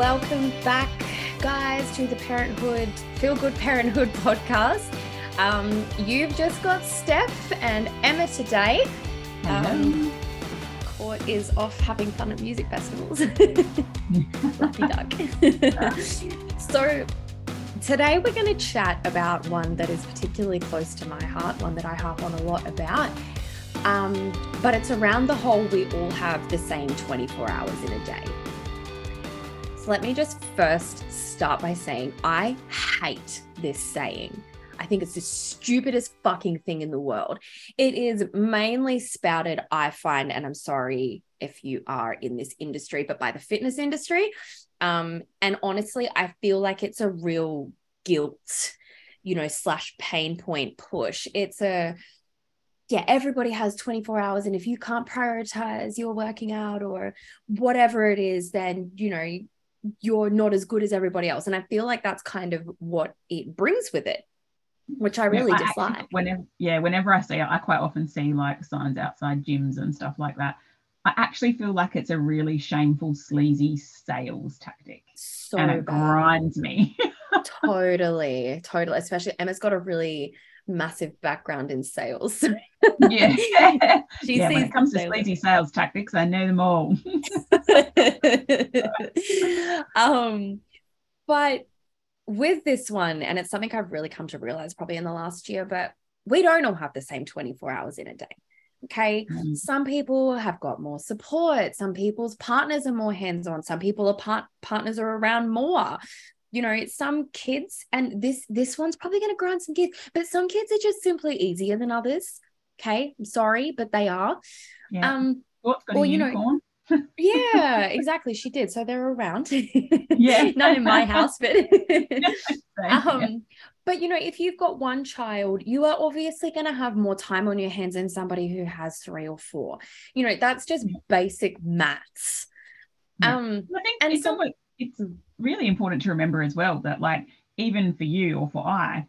welcome back, guys, to the Parenthood Feel Good Parenthood podcast. Um, you've just got Steph and Emma today. Um, Court is off having fun at music festivals. Lucky duck. so, today we're going to chat about one that is particularly close to my heart, one that I harp on a lot about. Um, but it's around the whole we all have the same 24 hours in a day. Let me just first start by saying I hate this saying. I think it's the stupidest fucking thing in the world. It is mainly spouted, I find, and I'm sorry if you are in this industry, but by the fitness industry. Um, and honestly, I feel like it's a real guilt, you know, slash pain point push. It's a yeah, everybody has 24 hours. And if you can't prioritize your working out or whatever it is, then, you know, you're not as good as everybody else. And I feel like that's kind of what it brings with it, which I really Yeah, I dislike. whenever, yeah, whenever I see it, I quite often see like signs outside gyms and stuff like that. I actually feel like it's a really shameful, sleazy sales tactic, so and it bad. grinds me. totally, totally. Especially Emma's got a really massive background in sales. yeah, She yeah. When sees it comes to sleazy sales tactics, I know them all. um, but with this one, and it's something I've really come to realize probably in the last year, but we don't all have the same 24 hours in a day. Okay. Mm. Some people have got more support. Some people's partners are more hands on. Some people are part partners are around more. You know, it's some kids, and this this one's probably going to grind some kids, but some kids are just simply easier than others. Okay, I'm sorry, but they are. Yeah. Um, What's or, you know, yeah, exactly. She did. So they're around. Yeah. Not in my house, but um, but you know, if you've got one child, you are obviously going to have more time on your hands than somebody who has three or four. You know, that's just basic maths. Um, I think And it's some- always, it's really important to remember as well that like even for you or for I,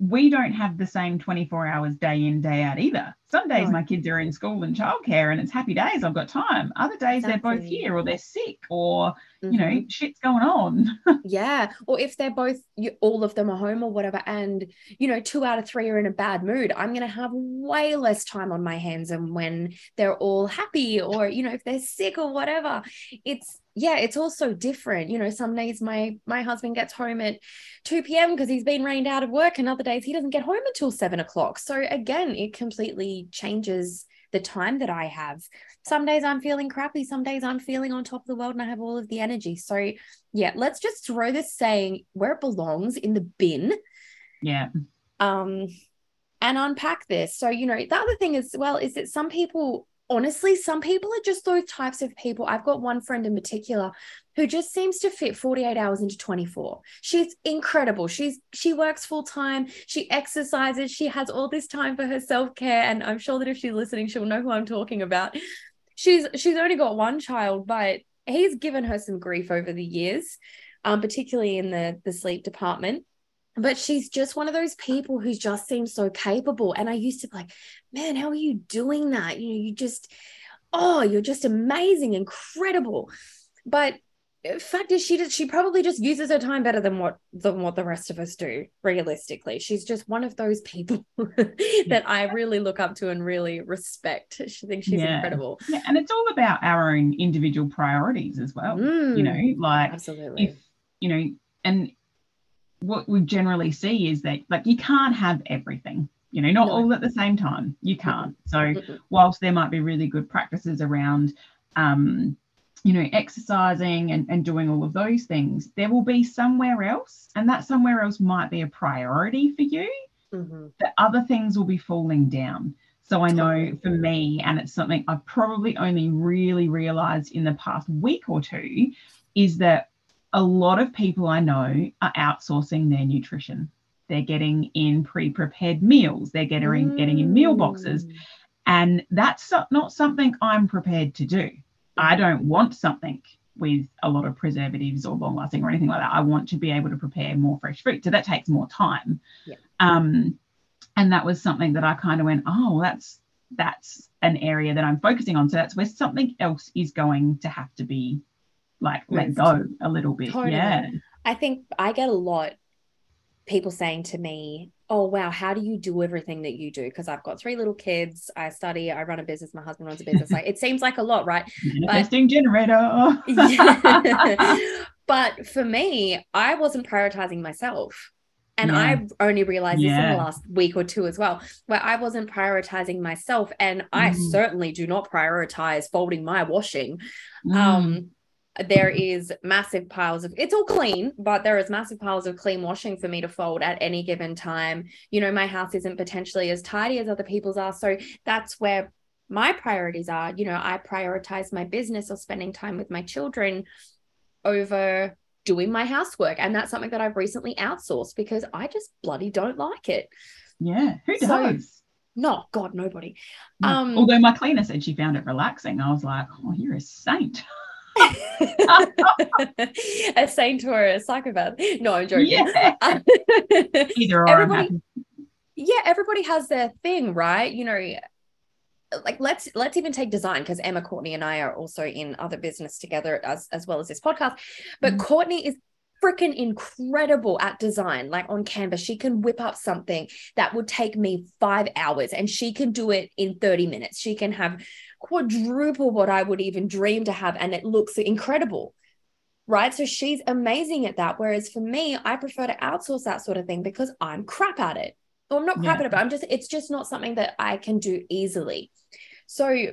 we don't have the same 24 hours day in, day out either. Some days No. my kids are in school and childcare and it's happy days, I've got time. Other days they're both here or they're sick or, you mhm. know, shit's going on. Yeah. Or if they're both, you, all of them are home or whatever, and, you know, two out of three are in a bad mood, I'm going to have way less time on my hands. And when they're all happy or, you know, if they're sick or whatever, it's, yeah, it's all so different. You know, some days my my husband gets home at 2 p.m. because he's been rained out of work, and other days he doesn't get home until seven o'clock. So again, it completely changes the time that I have. Some days I'm feeling crappy, some days I'm feeling on top of the world and I have all of the energy. So yeah, let's just throw this saying where it belongs in the bin yeah. um and unpack this. So, you know, the other thing as well is that some people honestly, some people are just those types of people. I've got one friend in particular who just seems to fit 48 hours into 24. She's incredible. She's she works full time, she exercises, she has all this time for her self-care and I'm sure that if she's listening she'll know who I'm talking about. She's she's only got one child, but he's given her some grief over the years, um particularly in the the sleep department but she's just one of those people who just seems so capable and i used to be like man how are you doing that you know you just oh you're just amazing incredible but fact is she does she probably just uses her time better than what than what the rest of us do realistically she's just one of those people that i really look up to and really respect she thinks she's Yeah. incredible Yeah. And it's all about our own individual priorities as well. You know, Mm, like absolutely if you know and what we generally see is that like you can't have everything you know not No. all at the same time you can't so whilst there might be really good practices around um you know exercising and, and doing all of those things there will be somewhere else and that somewhere else might be a priority for you Mhm. that other things will be falling down. So I know for me, and it's something I've probably only really realized in the past week or two, is that a lot of people I know are outsourcing their nutrition. They're getting in pre-prepared meals. They're getting getting in meal boxes, Mm. and that's not something I'm prepared to do. I don't want something with a lot of preservatives or long lasting or anything like that. I want to be able to prepare more fresh fruit. So that takes more time. Yeah. Um, and that was something that I kind of went, oh, that's that's an area that I'm focusing on. So that's where something else is going to have to be like let go a little bit. Totally. Yeah. I think I get a lot people saying to me, Oh wow, how do you do everything that you do? Because I've got three little kids, I study, I run a business, my husband runs a business. Like it seems like a lot, right? Manifesting generator. but for me, I wasn't prioritizing myself. And yeah. I only realized yeah. this in the last week or two as well, where I wasn't prioritizing myself. And mm. I certainly do not prioritize folding my washing. Mm. Um, there is massive piles of it's all clean but there is massive piles of clean washing for me to fold at any given time. You know my house isn't potentially as tidy as other people's are so that's where my priorities are. You know i prioritize my business or spending time with my children over doing my housework and that's something that i've recently outsourced because i just bloody don't like it. Yeah who does? so, no god nobody. No. um although my cleaner said she found it relaxing. I was like oh you're a saint a saint or a psychopath. No, I'm joking. Yeah. Either or. Everybody, yeah, everybody has their thing, right? You know, like let's let's even take design because Emma Courtney and I are also in other business together as as well as this podcast. But mm. Courtney is freaking incredible at design. Like on Canva, she can whip up something that would take me five hours and she can do it in 30 minutes. She can have quadruple what I would even dream to have, and it looks incredible. Right. So she's amazing at that. Whereas for me, I prefer to outsource that sort of thing because I'm crap at it. Or I'm not crap yeah. at it, but I'm just, it's just not something that I can do easily. So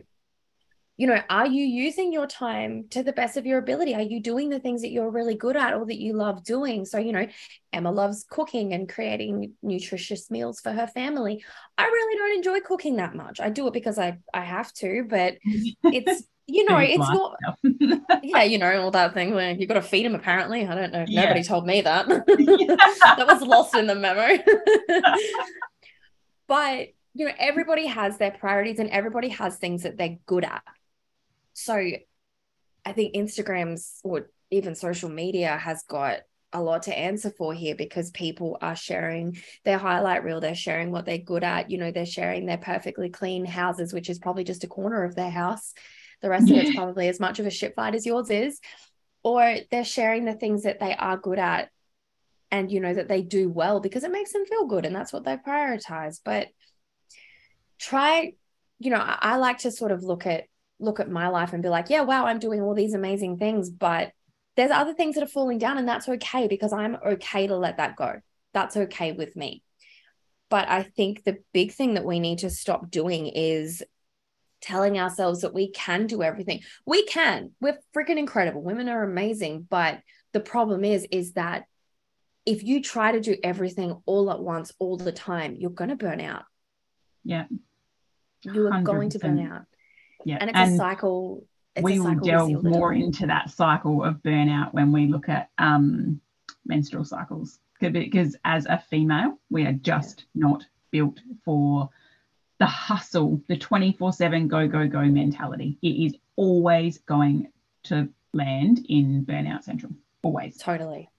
you know, are you using your time to the best of your ability? Are you doing the things that you're really good at or that you love doing? So, you know, Emma loves cooking and creating nutritious meals for her family. I really don't enjoy cooking that much. I do it because I I have to, but it's you know, it's not yeah, you know, all that thing where you've got to feed them apparently. I don't know. Yeah. Nobody told me that. that was lost in the memo. but you know, everybody has their priorities and everybody has things that they're good at so I think Instagram's or even social media has got a lot to answer for here because people are sharing their highlight reel they're sharing what they're good at you know they're sharing their perfectly clean houses which is probably just a corner of their house. The rest yeah. of it's probably as much of a shit fight as yours is. Or they're sharing the things that they are good at and you know that they do well because it makes them feel good and that's what they prioritize. But try you know I, I like to sort of look at look at my life and be like, yeah, wow, I'm doing all these amazing things, but there's other things that are falling down, and that's okay because I'm okay to let that go. That's okay with me. But I think the big thing that we need to stop doing is telling ourselves that we can do everything. We can. We're freaking incredible. Women are amazing, but the problem is is that if you try to do everything all at once all the time, you're going to burn out. Yeah. You are going to burn out yeah and it's and a cycle it's we will delve more into that cycle of burnout when we look at um, menstrual cycles. Because as a female we are just yeah. not built for the hustle the 24 7 go go go mentality. It is always going to land in burnout central always. Totally.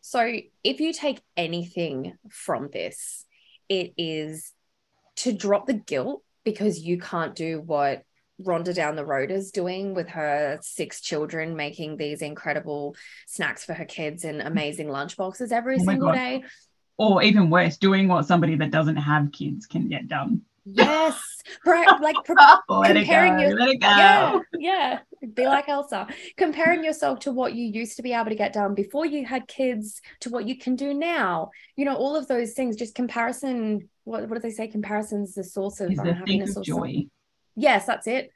So if you take anything from this it is to drop the guilt because you can't do what Rhonda down the road is doing with her six children, making these incredible snacks for her kids and mm. amazing lunch boxes every oh single God. day. Or even worse, doing what somebody that doesn't have kids can get done. Yes, right. Like oh, let comparing it go, your, let it go. Yeah, yeah. Be like Elsa, comparing yourself to what you used to be able to get done before you had kids to what you can do now. You know, all of those things. Just comparison. What, what do they say? Comparison's is the source of unhappiness or joy yes, that's it.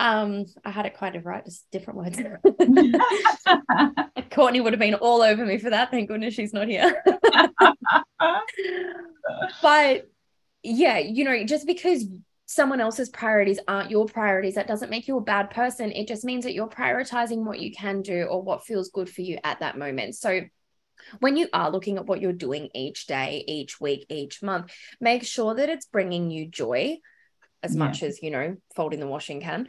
Um, I had it kind of right, just different words. Courtney would have been all over me for that. Thank goodness she's not here. but yeah, you know, just because someone else's priorities aren't your priorities, that doesn't make you a bad person. It just means that you're prioritizing what you can do or what feels good for you at that moment. So when you are looking at what you're doing each day, each week, each month, make sure that it's bringing you joy as yeah. much as you know folding the washing can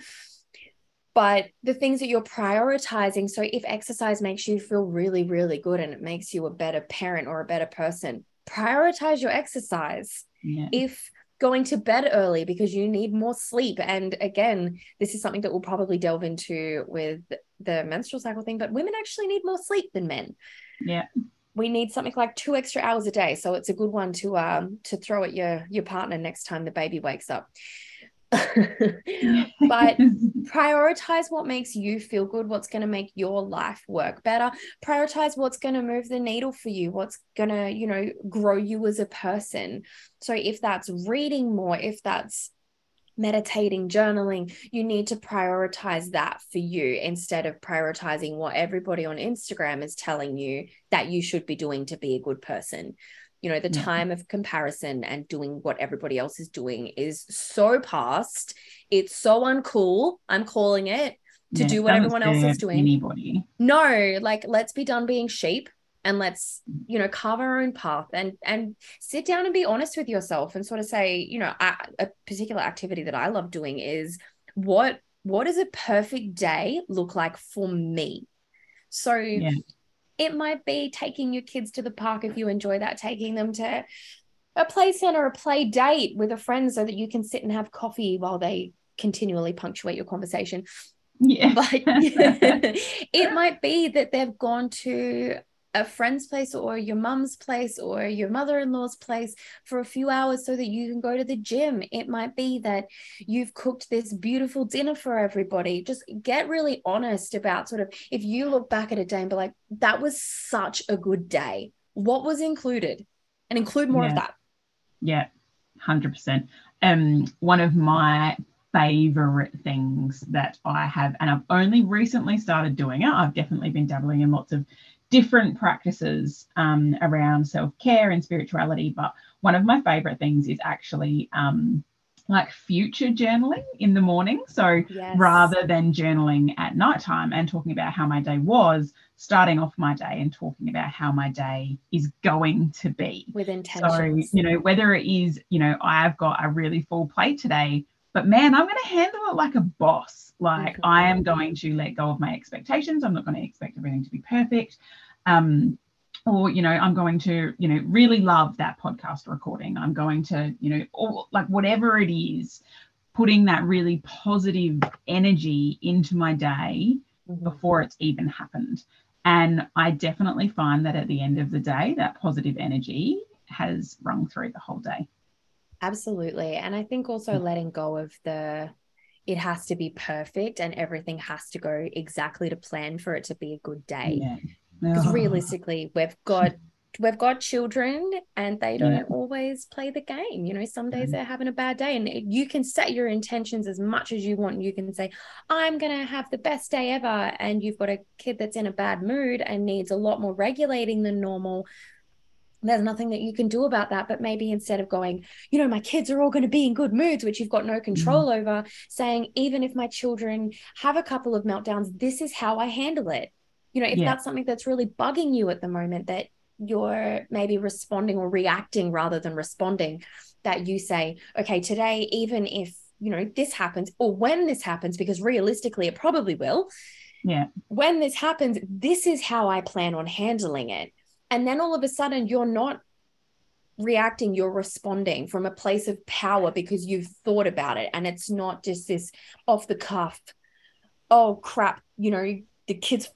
but the things that you're prioritizing so if exercise makes you feel really really good and it makes you a better parent or a better person prioritize your exercise yeah. if going to bed early because you need more sleep. And again, this is something that we'll probably delve into with the menstrual cycle thing, but women actually need more sleep than men. Yeah. We need something like two extra hours a day. So it's a good one to um to throw at your your partner next time the baby wakes up. but prioritize what makes you feel good, what's going to make your life work better. Prioritize what's going to move the needle for you, what's going to, you know, grow you as a person. So if that's reading more, if that's meditating, journaling, you need to prioritize that for you instead of prioritizing what everybody on Instagram is telling you that you should be doing to be a good person. You know the yeah. time of comparison and doing what everybody else is doing is so past. It's so uncool. I'm calling it to yeah, do what everyone else is doing. anybody. No like let's be done being sheep and let's you know carve our own path and and sit down and be honest with yourself and sort of say you know I, a particular activity that i love doing is what what does a perfect day look like for me so yeah it might be taking your kids to the park if you enjoy that, taking them to a play center, a play date with a friend so that you can sit and have coffee while they continually punctuate your conversation. Yeah. But it might be that they've gone to a friend's place or your mum's place or your mother-in-law's place for a few hours so that you can go to the gym. It might be that you've cooked this beautiful dinner for everybody. Just get really honest about sort of if you look back at a day and be like that was such a good day. What was included? And include more yeah. of that. Yeah 100% um one of my favorite things that I have, and I've only recently started doing it. I've definitely been dabbling in lots of different practices um, around self care and spirituality. But one of my favorite things is actually um, like future journaling in the morning. So yes. rather than journaling at nighttime and talking about how my day was, starting off my day and talking about how my day is going to be. With intention. So, you know, whether it is, you know, I've got a really full plate today, but man, I'm going to handle it like a boss. Like mm-hmm. I am going to let go of my expectations. I'm not going to expect everything to be perfect um, or you know i'm going to you know really love that podcast recording. I'm going to you know or like whatever it is putting that really positive energy into my day mm-hmm. before it's even happened. And i definitely find that at the end of the day that positive energy has rung through the whole day. Absolutely. And i think also mm. letting go of the it has to be perfect and everything has to go exactly to plan for it to be a good day. Yeah because realistically we've got we've got children and they don't yeah. always play the game you know some days mm-hmm. they're having a bad day and you can set your intentions as much as you want you can say i'm going to have the best day ever and you've got a kid that's in a bad mood and needs a lot more regulating than normal there's nothing that you can do about that but maybe instead of going you know my kids are all going to be in good moods which you've got no control mm-hmm. over saying even if my children have a couple of meltdowns this is how i handle it you know if yeah. that's something that's really bugging you at the moment that you're maybe responding or reacting rather than responding that you say okay today even if you know this happens or when this happens because realistically it probably will. Yeah. When this happens this is how i plan on handling it. And then all of a sudden you're not reacting you're responding from a place of power because you've thought about it. And it's not just this off the cuff oh crap you know the kids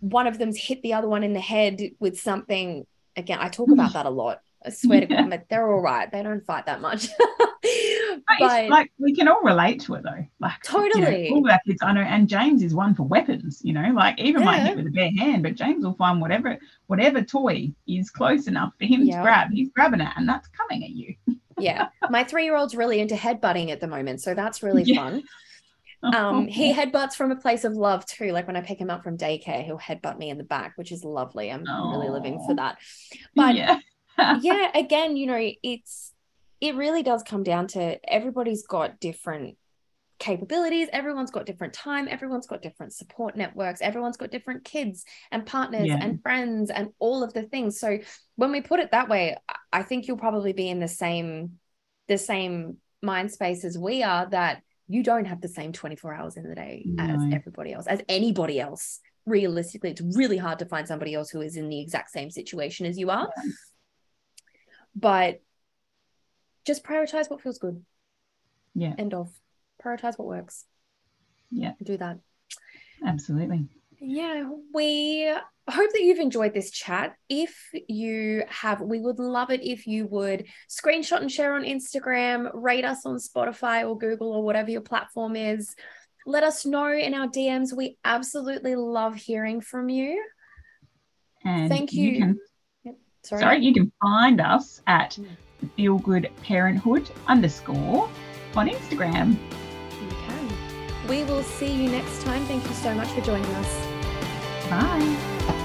one of them's hit the other one in the head with something. Again, I talk about that a lot. I swear to God, but they're all right. They don't fight that much. but, like we can all relate to it though. Like totally. You know, all our kids, I know, and James is one for weapons. You know, like even yeah. might hit with a bare hand, but James will find whatever whatever toy is close enough for him to grab. He's grabbing it, and that's coming at you. yeah, my three year old's really into headbutting at the moment, so that's really yeah. fun. Um, he headbutts from a place of love too. Like when I pick him up from daycare, he'll headbutt me in the back, which is lovely. I'm Aww. really living for that. But yeah. yeah, again, you know, it's it really does come down to everybody's got different capabilities everyone's got different time everyone's got different support networks everyone's got different kids and partners yeah. and friends and all of the things so when we put it that way i think you'll probably be in the same the same mind space as we are that you don't have the same 24 hours in the day no. as everybody else, as anybody else. Realistically, it's really hard to find somebody else who is in the exact same situation as you are. Yeah. But just prioritize what feels good. Yeah. End of. Prioritize what works. Yeah. Do that. Absolutely. Yeah, we hope that you've enjoyed this chat. If you have, we would love it if you would screenshot and share on Instagram, rate us on Spotify or Google or whatever your platform is. Let us know in our DMs. We absolutely love hearing from you. And Thank you. can, Sorry. sorry, you can find us at Mm. Feel Good Parenthood underscore on Instagram. You can. We will see you next time. Thank you so much for joining us. Bye.